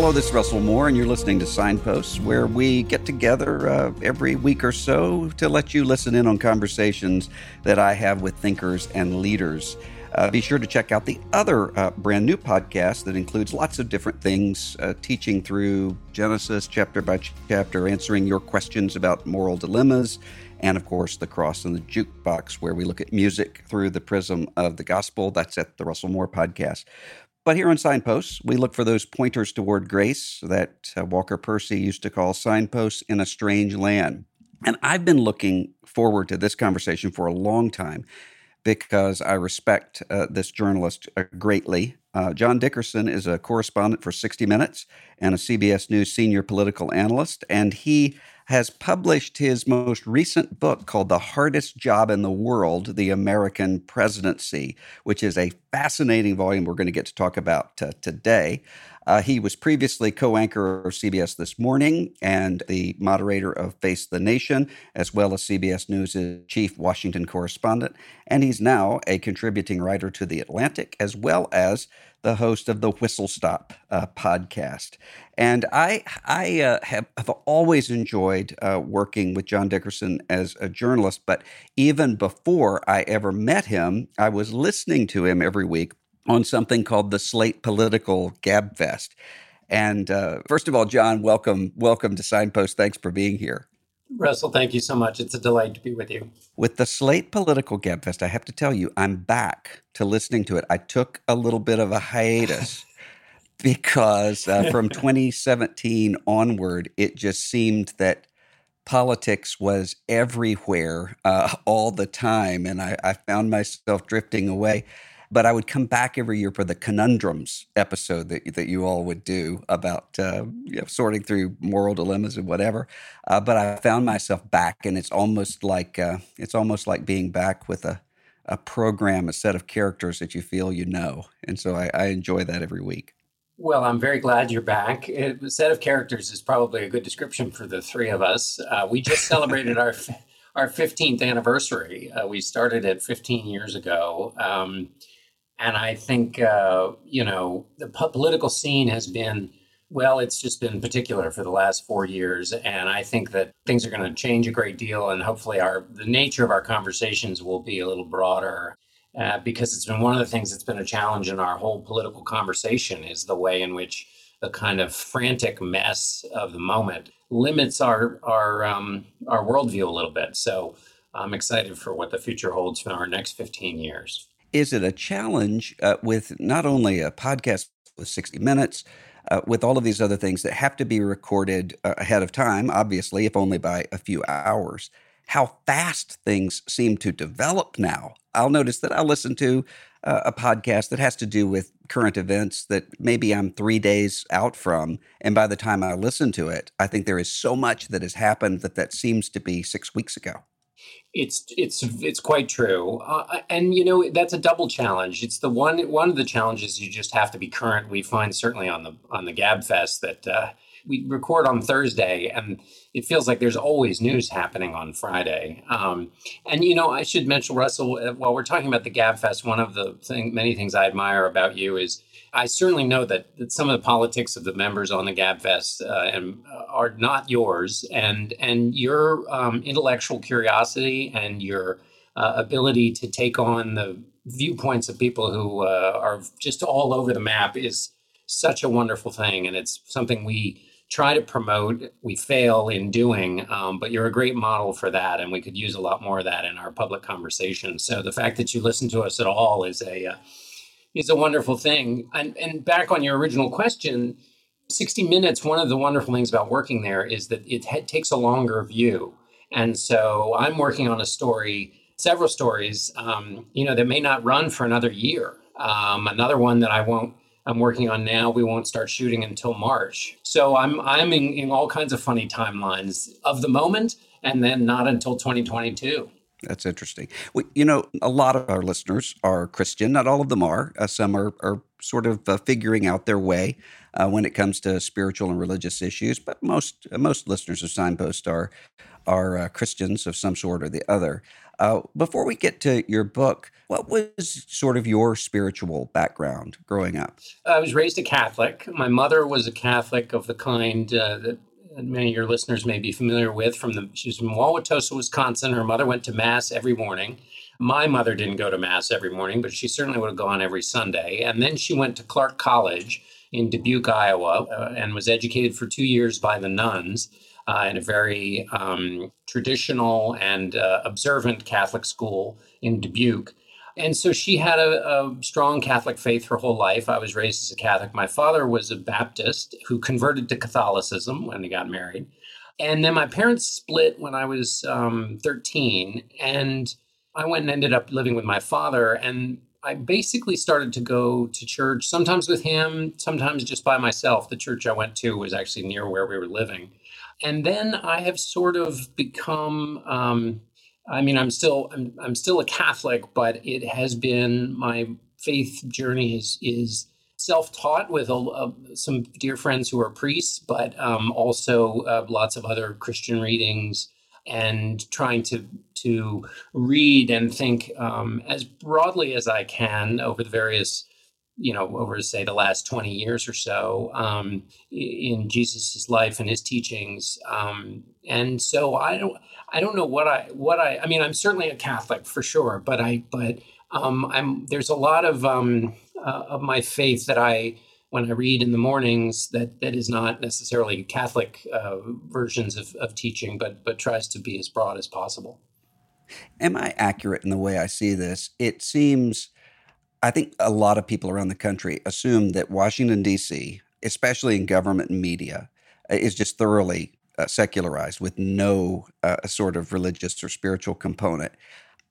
Hello, this is Russell Moore, and you're listening to Signposts, where we get together uh, every week or so to let you listen in on conversations that I have with thinkers and leaders. Uh, be sure to check out the other uh, brand new podcast that includes lots of different things, uh, teaching through Genesis chapter by chapter, answering your questions about moral dilemmas, and of course, The Cross and the Jukebox, where we look at music through the prism of the gospel. That's at the Russell Moore podcast. But here on Signposts, we look for those pointers toward grace that uh, Walker Percy used to call signposts in a strange land. And I've been looking forward to this conversation for a long time because I respect uh, this journalist uh, greatly. Uh, John Dickerson is a correspondent for 60 Minutes and a CBS News senior political analyst, and he has published his most recent book called The Hardest Job in the World The American Presidency, which is a fascinating volume we're going to get to talk about uh, today. Uh, he was previously co anchor of CBS This Morning and the moderator of Face the Nation, as well as CBS News' chief Washington correspondent. And he's now a contributing writer to The Atlantic, as well as the host of the Whistle Stop uh, podcast. And I, I uh, have, have, always enjoyed uh, working with John Dickerson as a journalist. But even before I ever met him, I was listening to him every week on something called the Slate Political Gabfest. And uh, first of all, John, welcome, welcome to Signpost. Thanks for being here. Russell, thank you so much. It's a delight to be with you. With the Slate Political Gabfest, I have to tell you, I'm back to listening to it. I took a little bit of a hiatus because uh, from 2017 onward, it just seemed that politics was everywhere uh, all the time. And I, I found myself drifting away but I would come back every year for the conundrums episode that that you all would do about uh, you know, sorting through moral dilemmas and whatever. Uh, but I found myself back, and it's almost like uh, it's almost like being back with a a program, a set of characters that you feel you know, and so I, I enjoy that every week. Well, I'm very glad you're back. A set of characters is probably a good description for the three of us. Uh, we just celebrated our our 15th anniversary. Uh, we started it 15 years ago. Um, and I think, uh, you know, the political scene has been, well, it's just been particular for the last four years. And I think that things are going to change a great deal. And hopefully, our the nature of our conversations will be a little broader. Uh, because it's been one of the things that's been a challenge in our whole political conversation is the way in which the kind of frantic mess of the moment limits our our um, our worldview a little bit. So I'm excited for what the future holds for our next 15 years is it a challenge uh, with not only a podcast with 60 minutes, uh, with all of these other things that have to be recorded uh, ahead of time, obviously, if only by a few hours, how fast things seem to develop now. I'll notice that I'll listen to uh, a podcast that has to do with current events that maybe I'm three days out from. And by the time I listen to it, I think there is so much that has happened that that seems to be six weeks ago. It's it's it's quite true, uh, and you know that's a double challenge. It's the one one of the challenges you just have to be current. We find certainly on the on the Gabfest that uh, we record on Thursday, and it feels like there's always news happening on Friday. Um, and you know, I should mention Russell uh, while we're talking about the Gabfest. One of the thing, many things I admire about you is I certainly know that, that some of the politics of the members on the Gabfest uh, and, uh, are not yours, and and your um, intellectual curiosity and your uh, ability to take on the viewpoints of people who uh, are just all over the map is such a wonderful thing, and it's something we try to promote. We fail in doing, um, but you're a great model for that, and we could use a lot more of that in our public conversation. So the fact that you listen to us at all is a uh, is a wonderful thing. And, and back on your original question, 60 Minutes, one of the wonderful things about working there is that it ha- takes a longer view. And so I'm working on a story, several stories, um, you know, that may not run for another year. Um, another one that I won't, I'm working on now, we won't start shooting until March. So I'm, I'm in, in all kinds of funny timelines of the moment and then not until 2022. That's interesting. We, you know, a lot of our listeners are Christian. Not all of them are. Uh, some are, are sort of uh, figuring out their way uh, when it comes to spiritual and religious issues. But most most listeners of Signpost are are uh, Christians of some sort or the other. Uh, before we get to your book, what was sort of your spiritual background growing up? I was raised a Catholic. My mother was a Catholic of the kind uh, that many of your listeners may be familiar with. From the she was from Wauwatosa, Wisconsin. Her mother went to mass every morning. My mother didn't go to mass every morning, but she certainly would have gone every Sunday. And then she went to Clarke College in Dubuque, Iowa, uh, and was educated for two years by the nuns uh, in a very um, traditional and uh, observant Catholic school in Dubuque. And so she had a, a, strong Catholic faith her whole life. I was raised as a Catholic. My father was a Baptist who converted to Catholicism when they got married. And then my parents split when I was um, 13. And I went and ended up living with my father. And I basically started to go to church, sometimes with him, sometimes just by myself. The church I went to was actually near where we were living and then I have sort of become. Um, I mean, I'm still I'm, I'm still a Catholic, but it has been my faith journey is is self-taught with a, a, some dear friends who are priests, but um, also uh, lots of other Christian readings and trying to to read and think um, as broadly as I can over the various you know, over say the last 20 years or so um, in Jesus's life and his teachings. Um, and so I don't, I don't know what I, what I, I mean, I'm certainly a Catholic for sure, but I, but um, I'm, there's a lot of, um, uh, of my faith that I, when I read in the mornings that, that is not necessarily Catholic uh, versions of, of teaching, but, but tries to be as broad as possible. Am I accurate in the way I see this? It seems I think a lot of people around the country assume that Washington, D.C., especially in government and media, uh, is just thoroughly uh, secularized with no uh, sort of religious or spiritual component.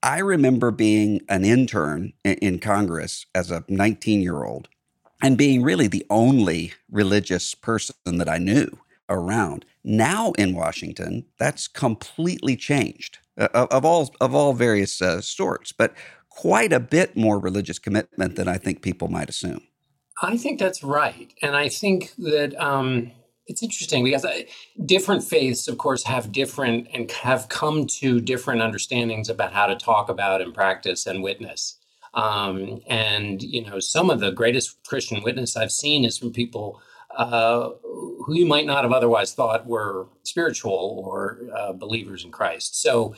I remember being an intern in, in Congress as a 19 year old and being really the only religious person that I knew around. Now in Washington, that's completely changed uh, of all of all various uh, sorts. But quite a bit more religious commitment than I think people might assume. I think that's right. And I think that um, it's interesting because I, different faiths, of course, have different and have come to different understandings about how to talk about and practice and witness. Um, and, you know, some of the greatest Christian witness I've seen is from people uh, who you might not have otherwise thought were spiritual or uh, believers in Christ. So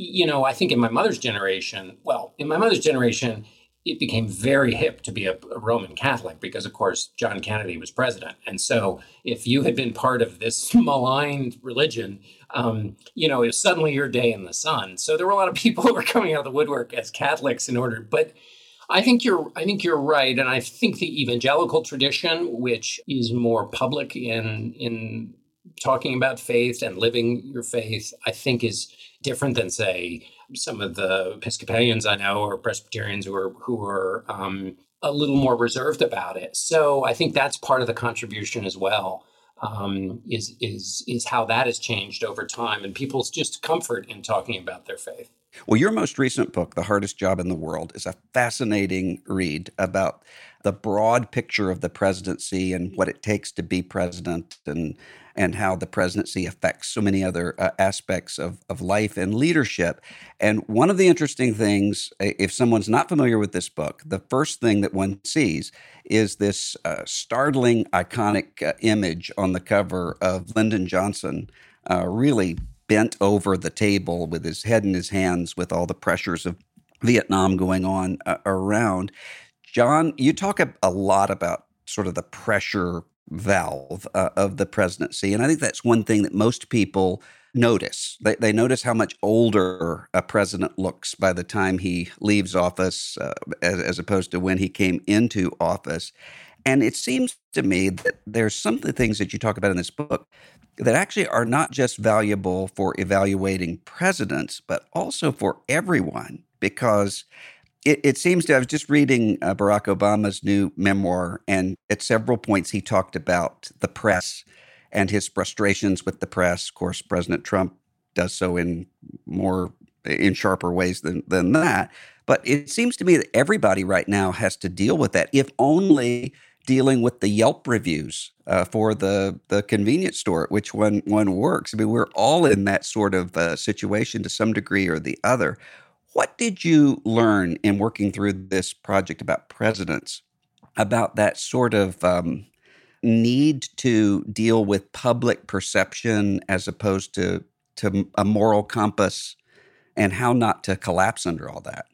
you know, I think in my mother's generation, well, in my mother's generation, it became very hip to be a, a, Roman Catholic because, of course, John Kennedy was president. And so, if you had been part of this maligned religion, um, you know, it was suddenly your day in the sun. So there were a lot of people who were coming out of the woodwork as Catholics in order. But I think you're, I think you're right, and I think the evangelical tradition, which is more public in in talking about faith and living your faith, I think is different than say some of the Episcopalians I know or Presbyterians who are who are um, a little more reserved about it. So I think that's part of the contribution as well. Um, is is is how that has changed over time and people's just comfort in talking about their faith. Well, your most recent book, The Hardest Job in the World, is a fascinating read about the broad picture of the presidency and what it takes to be president and and how the presidency affects so many other uh, aspects of, of life and leadership. And one of the interesting things, if someone's not familiar with this book, the first thing that one sees is this uh, startling, iconic uh, image on the cover of Lyndon Johnson, uh, really bent over the table with his head in his hands with all the pressures of Vietnam going on uh, around. John, you talk a, a lot about sort of the pressure valve uh, of the presidency. And I think that's one thing that most people notice. They, they notice how much older a president looks by the time he leaves office uh, as, as opposed to when he came into office. And it seems to me that there's some of the things that you talk about in this book that actually are not just valuable for evaluating presidents, but also for everyone, because it, it, seems to, I was just reading uh, Barack Obama's new memoir, and at several points he talked about the press and his frustrations with the press. Of course, President Trump does so in more, in sharper ways than, than that. But it seems to me that everybody right now has to deal with that, if only dealing with the Yelp reviews uh, for the the convenience store, which one one works. I mean, we're all in that sort of uh, situation to some degree or the other. What did you learn in working through this project about presidents, about that sort of um, need to deal with public perception as opposed to to a moral compass, and how not to collapse under all that?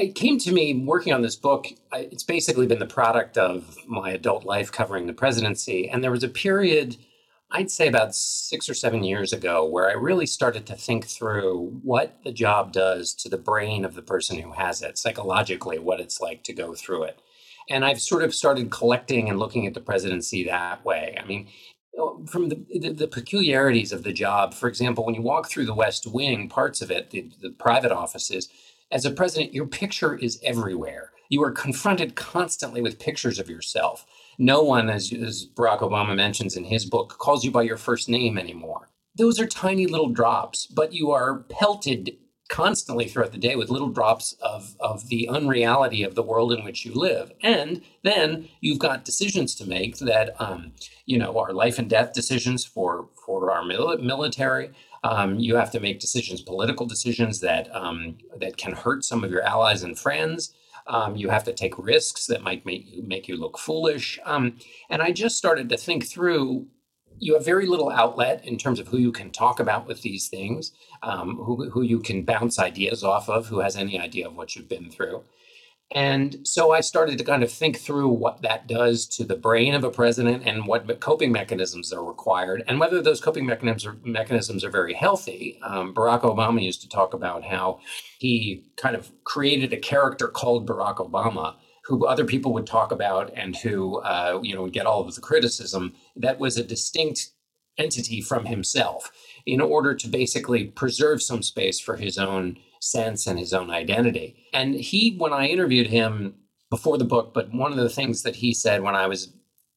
It came to me working on this book. It's basically been the product of my adult life covering the presidency. And there was a period, I'd say about six or seven years ago, where I really started to think through what the job does to the brain of the person who has it, psychologically, what it's like to go through it. And I've sort of started collecting and looking at the presidency that way. I mean, uh, from the, the, the, peculiarities of the job, for example, when you walk through the West Wing, parts of it, the, the private offices, as a president, your picture is everywhere. You are confronted constantly with pictures of yourself. No one, as, as Barack Obama mentions in his book, calls you by your first name anymore. Those are tiny little drops, but you are pelted constantly throughout the day with little drops of, of the unreality of the world in which you live. And then you've got decisions to make that, um, you know, are life and death decisions for, for our mil- military, um, you have to make decisions, political decisions that um, that can hurt some of your allies and friends. Um, you have to take risks that might make you, make you look foolish. Um, and I just started to think through. You have very little outlet in terms of who you can talk about with these things, um, who, who you can bounce ideas off of, who has any idea of what you've been through. And so I started to kind of think through what that does to the brain of a president and what coping mechanisms are required and whether those coping mechanisms are, mechanisms are very healthy. Um, Barack Obama used to talk about how he kind of created a character called Barack Obama who other people would talk about and who, uh, you know, would get all of the criticism that was a distinct entity from himself in order to basically preserve some space for his own sense and his own identity. And he, when I interviewed him before the book, but one of the things that he said when I was,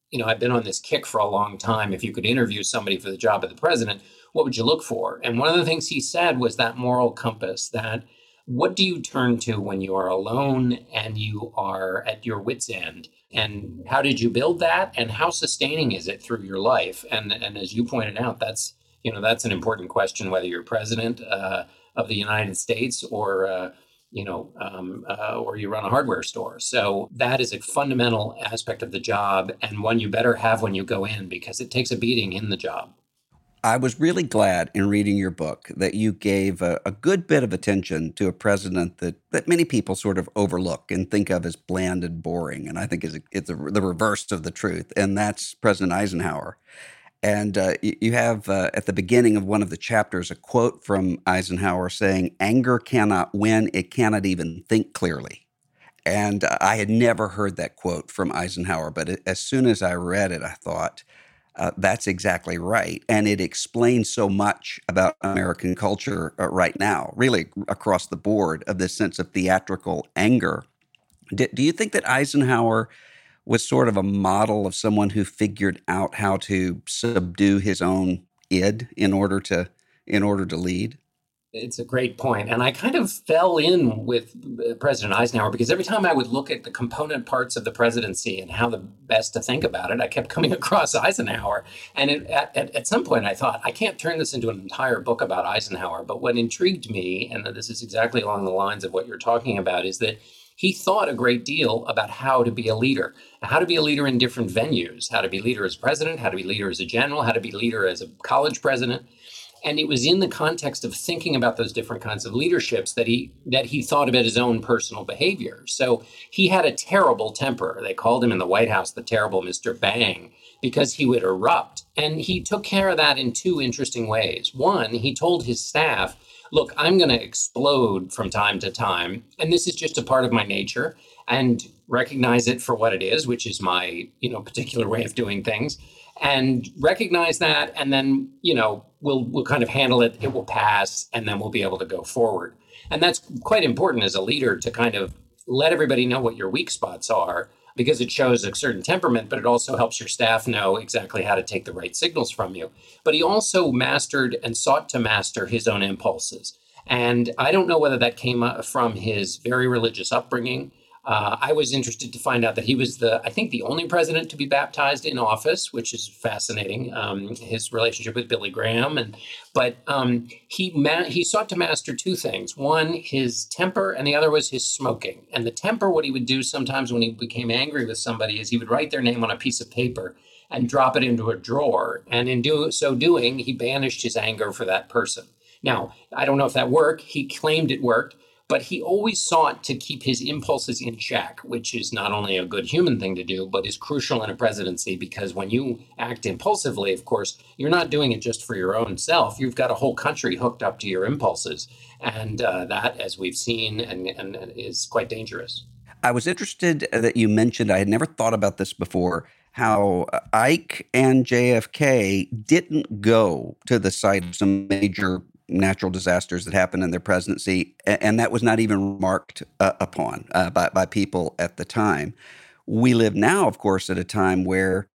you know, I've been on this kick for a long time. If you could interview somebody for the job of the president, what would you look for? And one of the things he said was that moral compass that what do you turn to when you are alone and you are at your wits' end? And how did you build that? And how sustaining is it through your life? And and as you pointed out, that's you know that's an important question whether you're president, uh, of the United States or uh, you know, um, uh, or you run a hardware store. So that is a fundamental aspect of the job and one you better have when you go in because it takes a beating in the job. I was really glad in reading your book that you gave a, a, good bit of attention to a president that, that many people sort of overlook and think of as bland and boring. And I think is it's a, the reverse of the truth. And that's President Eisenhower. And uh, you have uh, at the beginning of one of the chapters a quote from Eisenhower saying, Anger cannot win, it cannot even think clearly. And uh, I had never heard that quote from Eisenhower, but it, as soon as I read it, I thought, uh, that's exactly right. And it explains so much about American culture uh, right now, really across the board, of this sense of theatrical anger. D- do you think that Eisenhower? Was sort of a model of someone who figured out how to subdue his own id in order to in order to lead? It's a great point and i kind of fell in with uh, president eisenhower because every time i would look at the component parts of the presidency and how the best to think about it i kept coming across eisenhower and it, at, at, at some point i thought i can't turn this into an entire book about eisenhower but what intrigued me and this is exactly along the lines of what you're talking about is that he thought a great deal about how to be a leader, how to be a leader in different venues, how to be leader as president, how to be leader as a general, how to be leader as a college president. And it was in the context of thinking about those different kinds of leaderships that he that he thought about his own personal behavior. So he had a terrible temper. They called him in the White House the terrible Mr. Bang because he would erupt. And he took care of that in two interesting ways. One, he told his staff look, I'm going to explode from time to time. And this is just a part of my nature and recognize it for what it is, which is my, you know, particular way of doing things and recognize that. And then, you know, we'll, we'll kind of handle it. It will pass and then we'll be able to go forward. And that's quite important as a leader to kind of let everybody know what your weak spots are because it shows a certain temperament, but it also helps your staff know exactly how to take the right signals from you. But he also mastered and sought to master his own impulses. And I don't know whether that came uh, from his very religious upbringing. Uh, I was interested to find out that he was the, I think, the only president to be baptized in office, which is fascinating. Um, his relationship with Billy Graham, and but um, he ma- he sought to master two things: one, his temper, and the other was his smoking. And the temper, what he would do sometimes when he became angry with somebody, is he would write their name on a piece of paper and drop it into a drawer, and in do so doing, he banished his anger for that person. Now, I don't know if that worked. He claimed it worked but he always sought to keep his impulses in check, which is not only a good human thing to do, but is crucial in a presidency because when you act impulsively, of course, you're not doing it just for your own self. You've got a whole country hooked up to your impulses. And uh, that, as we've seen, and, and is quite dangerous. I was interested that you mentioned, I had never thought about this before, how Ike and JFK didn't go to the site of some major natural disasters that happened in their presidency, and that was not even marked uh, upon uh, by, by people at the time. We live now, of course, at a time where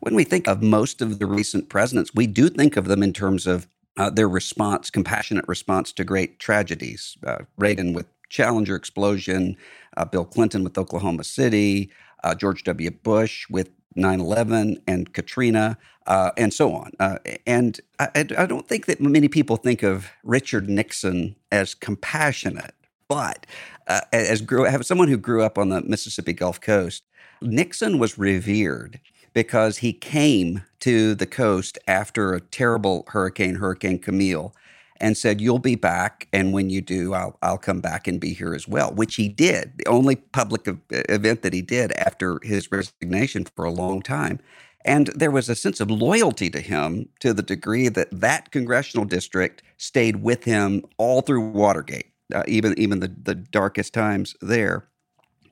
when we think of most of the recent presidents, we do think of them in terms of uh, their response, compassionate response to great tragedies. Uh, Reagan with Challenger explosion, uh, Bill Clinton with Oklahoma City, uh, George W. Bush with 9 11 and Katrina, uh, and so on. Uh, and I, I, don't think that many people think of Richard Nixon as compassionate, but uh, as grew, as someone who grew up on the Mississippi Gulf Coast, Nixon was revered because he came to the coast after a terrible hurricane, Hurricane Camille, and said, You'll be back. And when you do, I'll, I'll come back and be here as well, which he did. The only public event that he did after his resignation for a long time. And there was a sense of loyalty to him to the degree that that congressional district stayed with him all through Watergate, uh, even, even the, the darkest times there.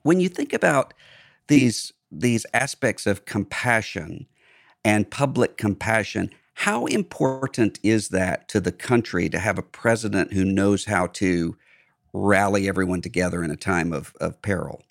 When you think about these, these aspects of compassion and public compassion, how important is that to the country to have a president who knows how to rally everyone together in a time of, of peril?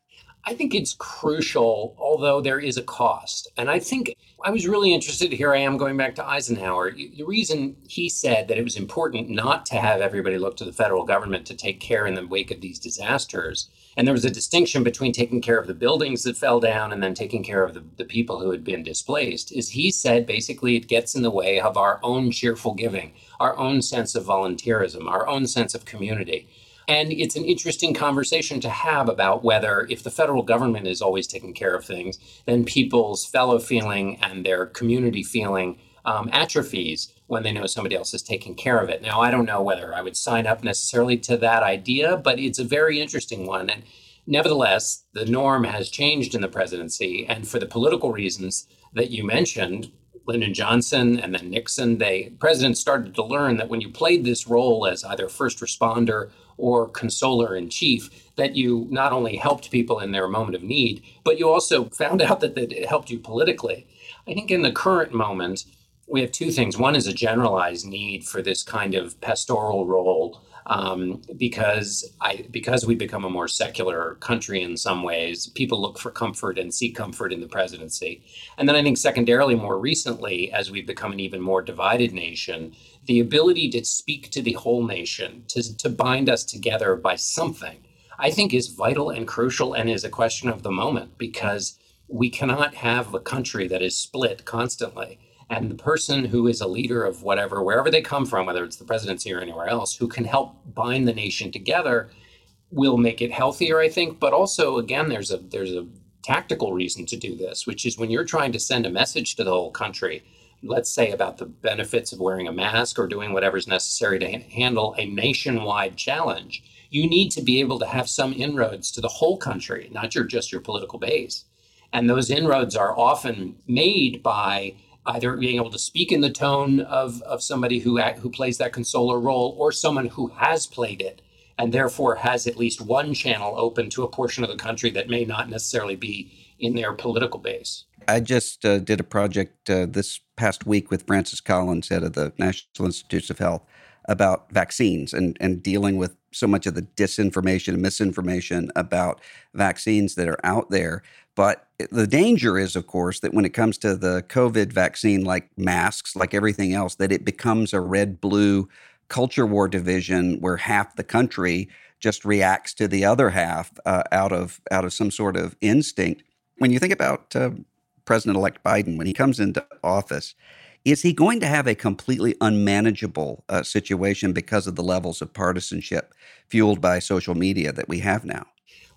I think it's crucial, although there is a cost. And I think I was really interested. Here I am going back to Eisenhower. The reason he said that it was important not to have everybody look to the federal government to take care in the wake of these disasters. And there was a distinction between taking care of the buildings that fell down and then taking care of the, the people who had been displaced. Is he said basically it gets in the way of our own cheerful giving, our own sense of volunteerism, our own sense of community. And it's an interesting conversation to have about whether, if the federal government is always taking care of things, then people's fellow feeling and their community feeling um, atrophies when they know somebody else is taking care of it. Now, I don't know whether I would sign up necessarily to that idea, but it's a very interesting one. And nevertheless, the norm has changed in the presidency. And for the political reasons that you mentioned, Lyndon Johnson and then Nixon, they presidents started to learn that when you played this role as either first responder or consoler in chief, that you not only helped people in their moment of need, but you also found out that it helped you politically. I think in the current moment, we have two things. One is a generalized need for this kind of pastoral role um, because I because we become a more secular country in some ways, people look for comfort and seek comfort in the presidency. And then I think secondarily, more recently, as we've become an even more divided nation, the ability to speak to the whole nation, to, to bind us together by something, I think is vital and crucial and is a question of the moment because we cannot have a country that is split constantly and the person who is a leader of whatever, wherever they come from, whether it's the presidency or anywhere else, who can help bind the nation together, will make it healthier, I think. But also, again, there's a there's a tactical reason to do this, which is when you're trying to send a message to the whole country, let's say about the benefits of wearing a mask or doing whatever's necessary to ha- handle a nationwide challenge, you need to be able to have some inroads to the whole country, not your just your political base. And those inroads are often made by either being able to speak in the tone of, of somebody who, who plays that consoler role or someone who has played it and therefore has at least one channel open to a portion of the country that may not necessarily be in their political base. I just uh, did a project uh, this past week with Francis Collins, head of the National Institutes of Health, about vaccines and, and dealing with so much of the disinformation and misinformation about vaccines that are out there. But the danger is, of course, that when it comes to the COVID vaccine, like masks, like everything else, that it becomes a red blue culture war division where half the country just reacts to the other half uh, out of out of some sort of instinct. When you think about uh, President-elect Biden when he comes into office, is he going to have a completely unmanageable uh, situation because of the levels of partisanship fueled by social media that we have now?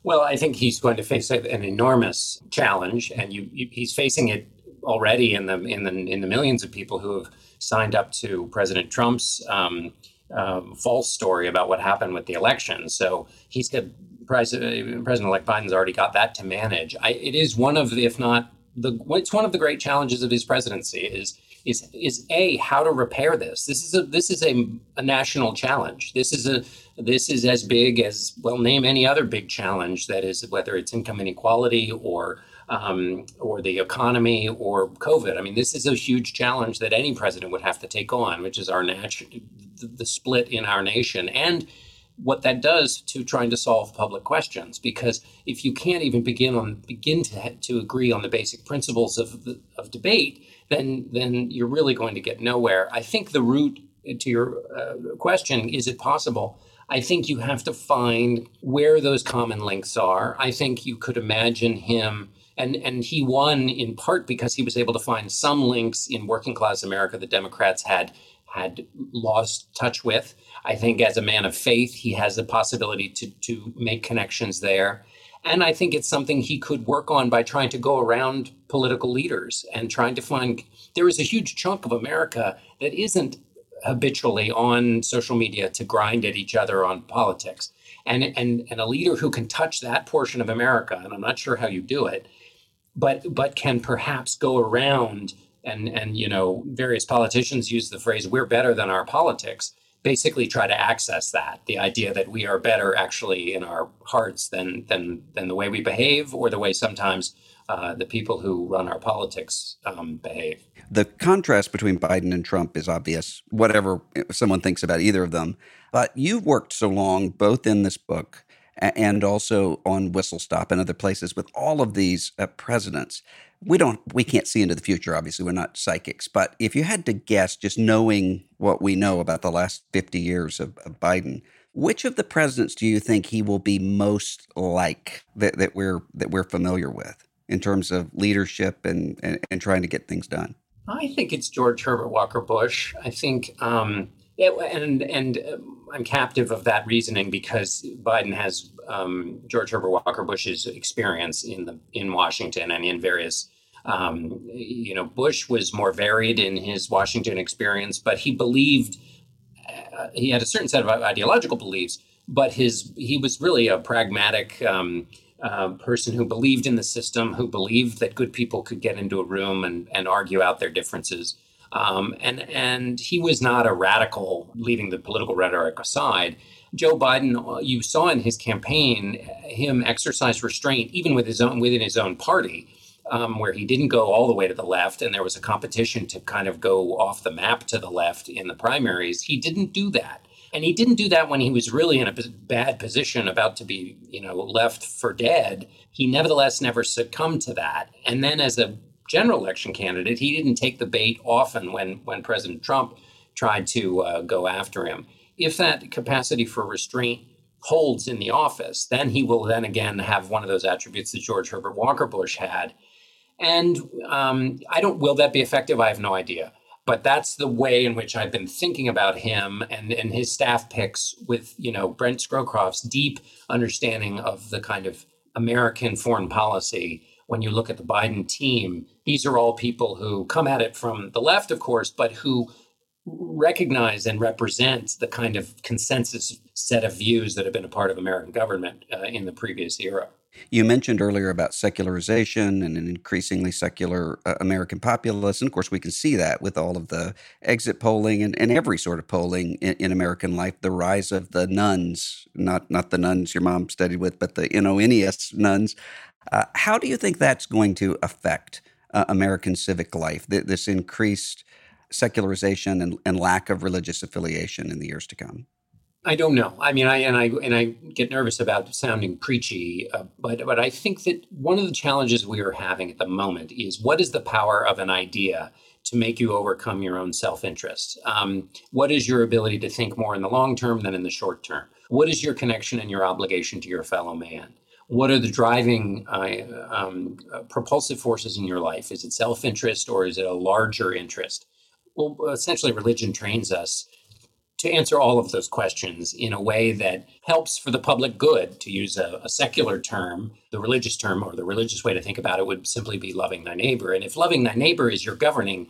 Well, I think he's going to face an enormous challenge, and you, you, he's facing it already in the in the in the millions of people who have signed up to President Trump's um, uh, false story about what happened with the election. So he's got President President-elect Biden's already got that to manage. I, it is one of, the, if not the, it's one of the great challenges of his presidency is is is a how to repair this. This is a this is a, a national challenge. This is a this is as big as well name any other big challenge that is whether it's income inequality or um, or the economy or COVID. I mean, this is a huge challenge that any president would have to take on, which is our natu- the, split in our nation and what that does to trying to solve public questions. Because if you can't even begin on begin to to agree on the basic principles of of debate, then then you're really going to get nowhere. I think the root to your uh, question is it possible? I think you have to find where those common links are. I think you could imagine him and and he won in part because he was able to find some links in working class America that Democrats had had lost touch with. I think as a man of faith, he has the possibility to to make connections there. And I think it's something he could work on by trying to go around political leaders and trying to find there is a huge chunk of America that isn't habitually on social media to grind at each other on politics. And, and, and a leader who can touch that portion of America, and I'm not sure how you do it, but but can perhaps go around and and you know various politicians use the phrase we're better than our politics basically try to access that the idea that we are better actually in our hearts than than than the way we behave or the way sometimes uh, the people who run our politics um, behave. The contrast between Biden and Trump is obvious, whatever someone thinks about either of them. But you've worked so long, both in this book and also on Whistle Stop and other places with all of these uh, presidents. We don't, we can't see into the future. Obviously, we're not psychics. But if you had to guess, just knowing what we know about the last fifty years of, of Biden, which of the presidents do you think he will be most like that, that we're that we're familiar with in terms of leadership and, and, and trying to get things done? I think it's George Herbert Walker Bush. I think, um, it, and and um, I'm captive of that reasoning because Biden has um, George Herbert Walker Bush's experience in the in Washington and in various. Um, you know, Bush was more varied in his Washington experience, but he believed uh, he had a certain set of ideological beliefs, but his he was really a pragmatic um, uh, person who believed in the system, who believed that good people could get into a room and, and argue out their differences. Um, and and he was not a radical, leaving the political rhetoric aside. Joe Biden, uh, you saw in his campaign him exercise restraint even with his own within his own party, um, where he didn't go all the way to the left, and there was a competition to kind of go off the map to the left in the primaries. He didn't do that, and he didn't do that when he was really in a bad position, about to be you know left for dead. He nevertheless never succumbed to that, and then as a general election candidate, he didn't take the bait often when when President Trump tried to uh, go after him. If that capacity for restraint holds in the office, then he will then again have one of those attributes that George Herbert Walker Bush had. And um, I don't. Will that be effective? I have no idea. But that's the way in which I've been thinking about him and, and his staff picks with, you know, Brent Scowcroft's deep understanding of the kind of American foreign policy when you look at the Biden team, these are all people who come at it from the left, of course, but who recognize and represent the kind of consensus set of views that have been a part of American government uh, in the previous era. You mentioned earlier about secularization and an increasingly secular uh, American populace. And of course, we can see that with all of the exit polling and, and every sort of polling in, in, American life. The rise of the nuns, not, not the nuns your mom studied with, but the N-O-N-E-S nuns, uh, how do you think that's going to affect uh, American civic life, th- this increased secularization and, and lack of religious affiliation in the years to come? I don't know. I mean, I and I and I get nervous about sounding preachy, uh, but but I think that one of the challenges we are having at the moment is what is the power of an idea to make you overcome your own self interest? Um, what is your ability to think more in the long term than in the short term? What is your connection and your obligation to your fellow man? What are the driving uh, um, propulsive forces in your life? Is it self interest or is it a larger interest? Well, essentially, religion trains us to answer all of those questions in a way that helps for the public good, to use a, a, secular term. The religious term or the religious way to think about it would simply be loving thy neighbor. And if loving thy neighbor is your governing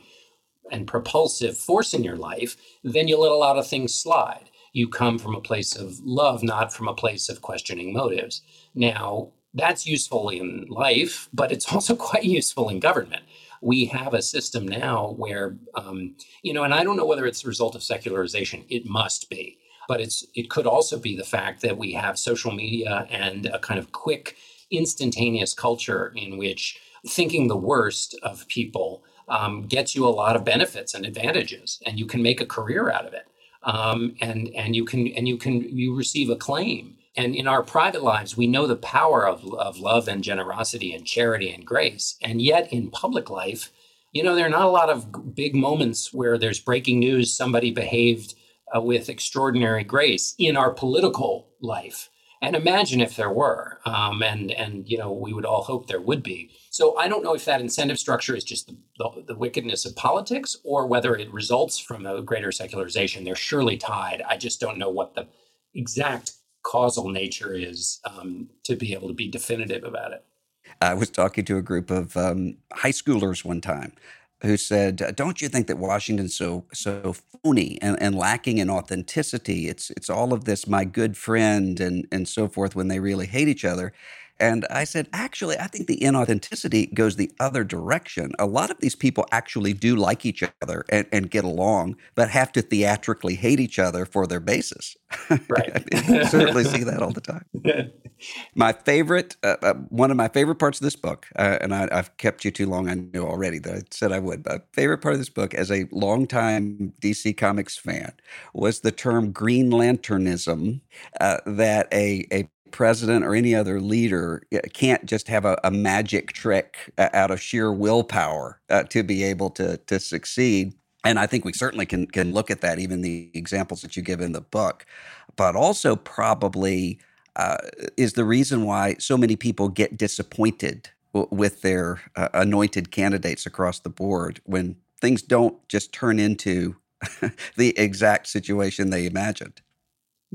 and propulsive force in your life, then you let a lot of things slide. You come from a place of love, not from a place of questioning motives. Now, that's useful in life, but it's also quite useful in government we have a system now where, um, you know, and I don't know whether it's the result of secularization. It must be, but it's it could also be the fact that we have social media and a kind of quick, instantaneous culture in which thinking the worst of people um, gets you a lot of benefits and advantages, and you can make a career out of it. Um, and and you can and you can you receive acclaim and in our private lives, we know the power of, of love and generosity and charity and grace. And yet in public life, you know, there are not a lot of big moments where there's breaking news, somebody behaved uh, with extraordinary grace in our political life. And imagine if there were, um, and and you know we would all hope there would be. So I don't know if that incentive structure is just the, the, the wickedness of politics, or whether it results from a greater secularization. They're surely tied. I just don't know what the exact causal nature is um, to be able to be definitive about it. I was talking to a group of um, high schoolers one time who said, "Don't you think that Washington's so so phony and, and lacking in authenticity? It's it's all of this my good friend and and so forth when they really hate each other." And I said, actually, I think the inauthenticity goes the other direction. A lot of these people actually do like each other and, and get along, but have to theatrically hate each other for their basis. Right. I certainly see that all the time. my favorite, uh, uh, one of my favorite parts of this book, uh, and I, have kept you too long, I knew already that I said I would. My favorite part of this book, as a longtime DC Comics fan, was the term Green Lanternism uh, that a, a president or any other leader can't just have a, a magic trick uh, out of sheer willpower uh, to be able to to succeed. And I think we certainly can can look at that, even the examples that you give in the book, but also probably uh, is the reason why so many people get disappointed w- with their uh, anointed candidates across the board when things don't just turn into the exact situation they imagined.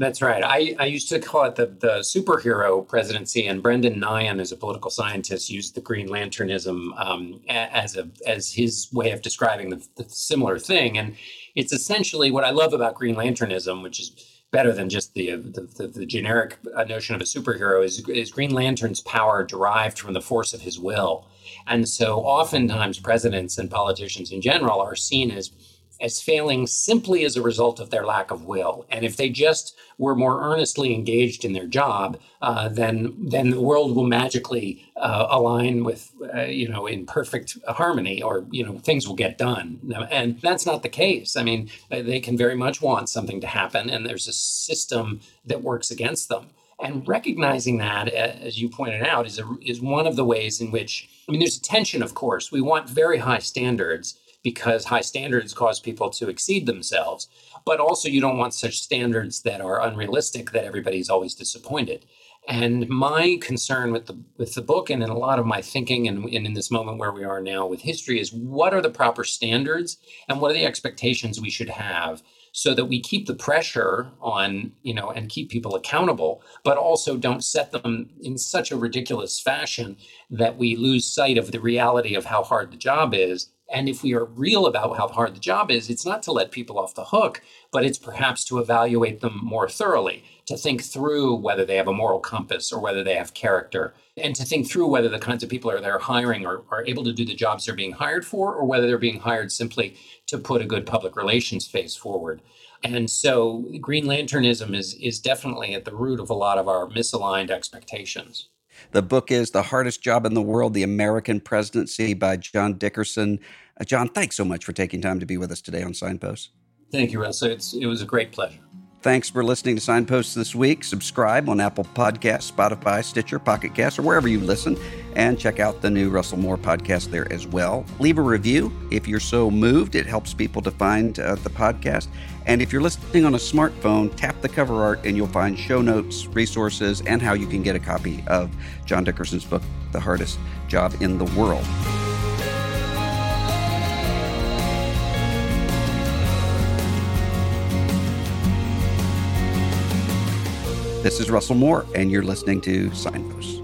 That's right. I, I used to call it the, the superhero presidency, and Brendan Nyhan, as a political scientist, used the Green Lanternism um, as a as his way of describing the, the, similar thing. And it's essentially what I love about Green Lanternism, which is better than just the the, the, the generic notion of a superhero, is, is Green Lantern's power derived from the force of his will. And so, oftentimes, presidents and politicians in general are seen as as failing simply as a result of their lack of will. And if they just were more earnestly engaged in their job, uh, then then the world will magically uh, align with uh, you know in perfect harmony, or you know things will get done. And that's not the case. I mean, they can very much want something to happen, and there's a system that works against them. And recognizing that, as you pointed out, is a, is one of the ways in which I mean, there's a tension. Of course, we want very high standards because high standards cause people to exceed themselves. But also, you don't want such standards that are unrealistic that everybody's always disappointed. And my concern with the with the book and in a lot of my thinking and, and, in this moment where we are now with history is what are the proper standards and what are the expectations we should have so that we keep the pressure on, you know, and keep people accountable, but also don't set them in such a ridiculous fashion that we lose sight of the reality of how hard the job is and if we are real about how hard the job is, it's not to let people off the hook, but it's perhaps to evaluate them more thoroughly, to think through whether they have a moral compass or whether they have character, and to think through whether the kinds of people are they're hiring are, are able to do the jobs they're being hired for, or whether they're being hired simply to put a good public relations face forward. And so Green Lanternism is is definitely at the root of a lot of our misaligned expectations. The book is The Hardest Job in the World The American Presidency by John Dickerson. Uh, John, thanks so much for taking time to be with us today on Signpost. Thank you, Russell. It's, it was a great pleasure. Thanks for listening to Signposts this week. Subscribe on Apple Podcasts, Spotify, Stitcher, Pocket Cast, or wherever you listen, and check out the new Russell Moore podcast there as well. Leave a review if you're so moved. It helps people to find uh, the podcast. And if you're listening on a smartphone, tap the cover art and you'll find show notes, resources, and how you can get a copy of John Dickerson's book, The Hardest Job in the World. This is Russell Moore, and you're listening to Signposts.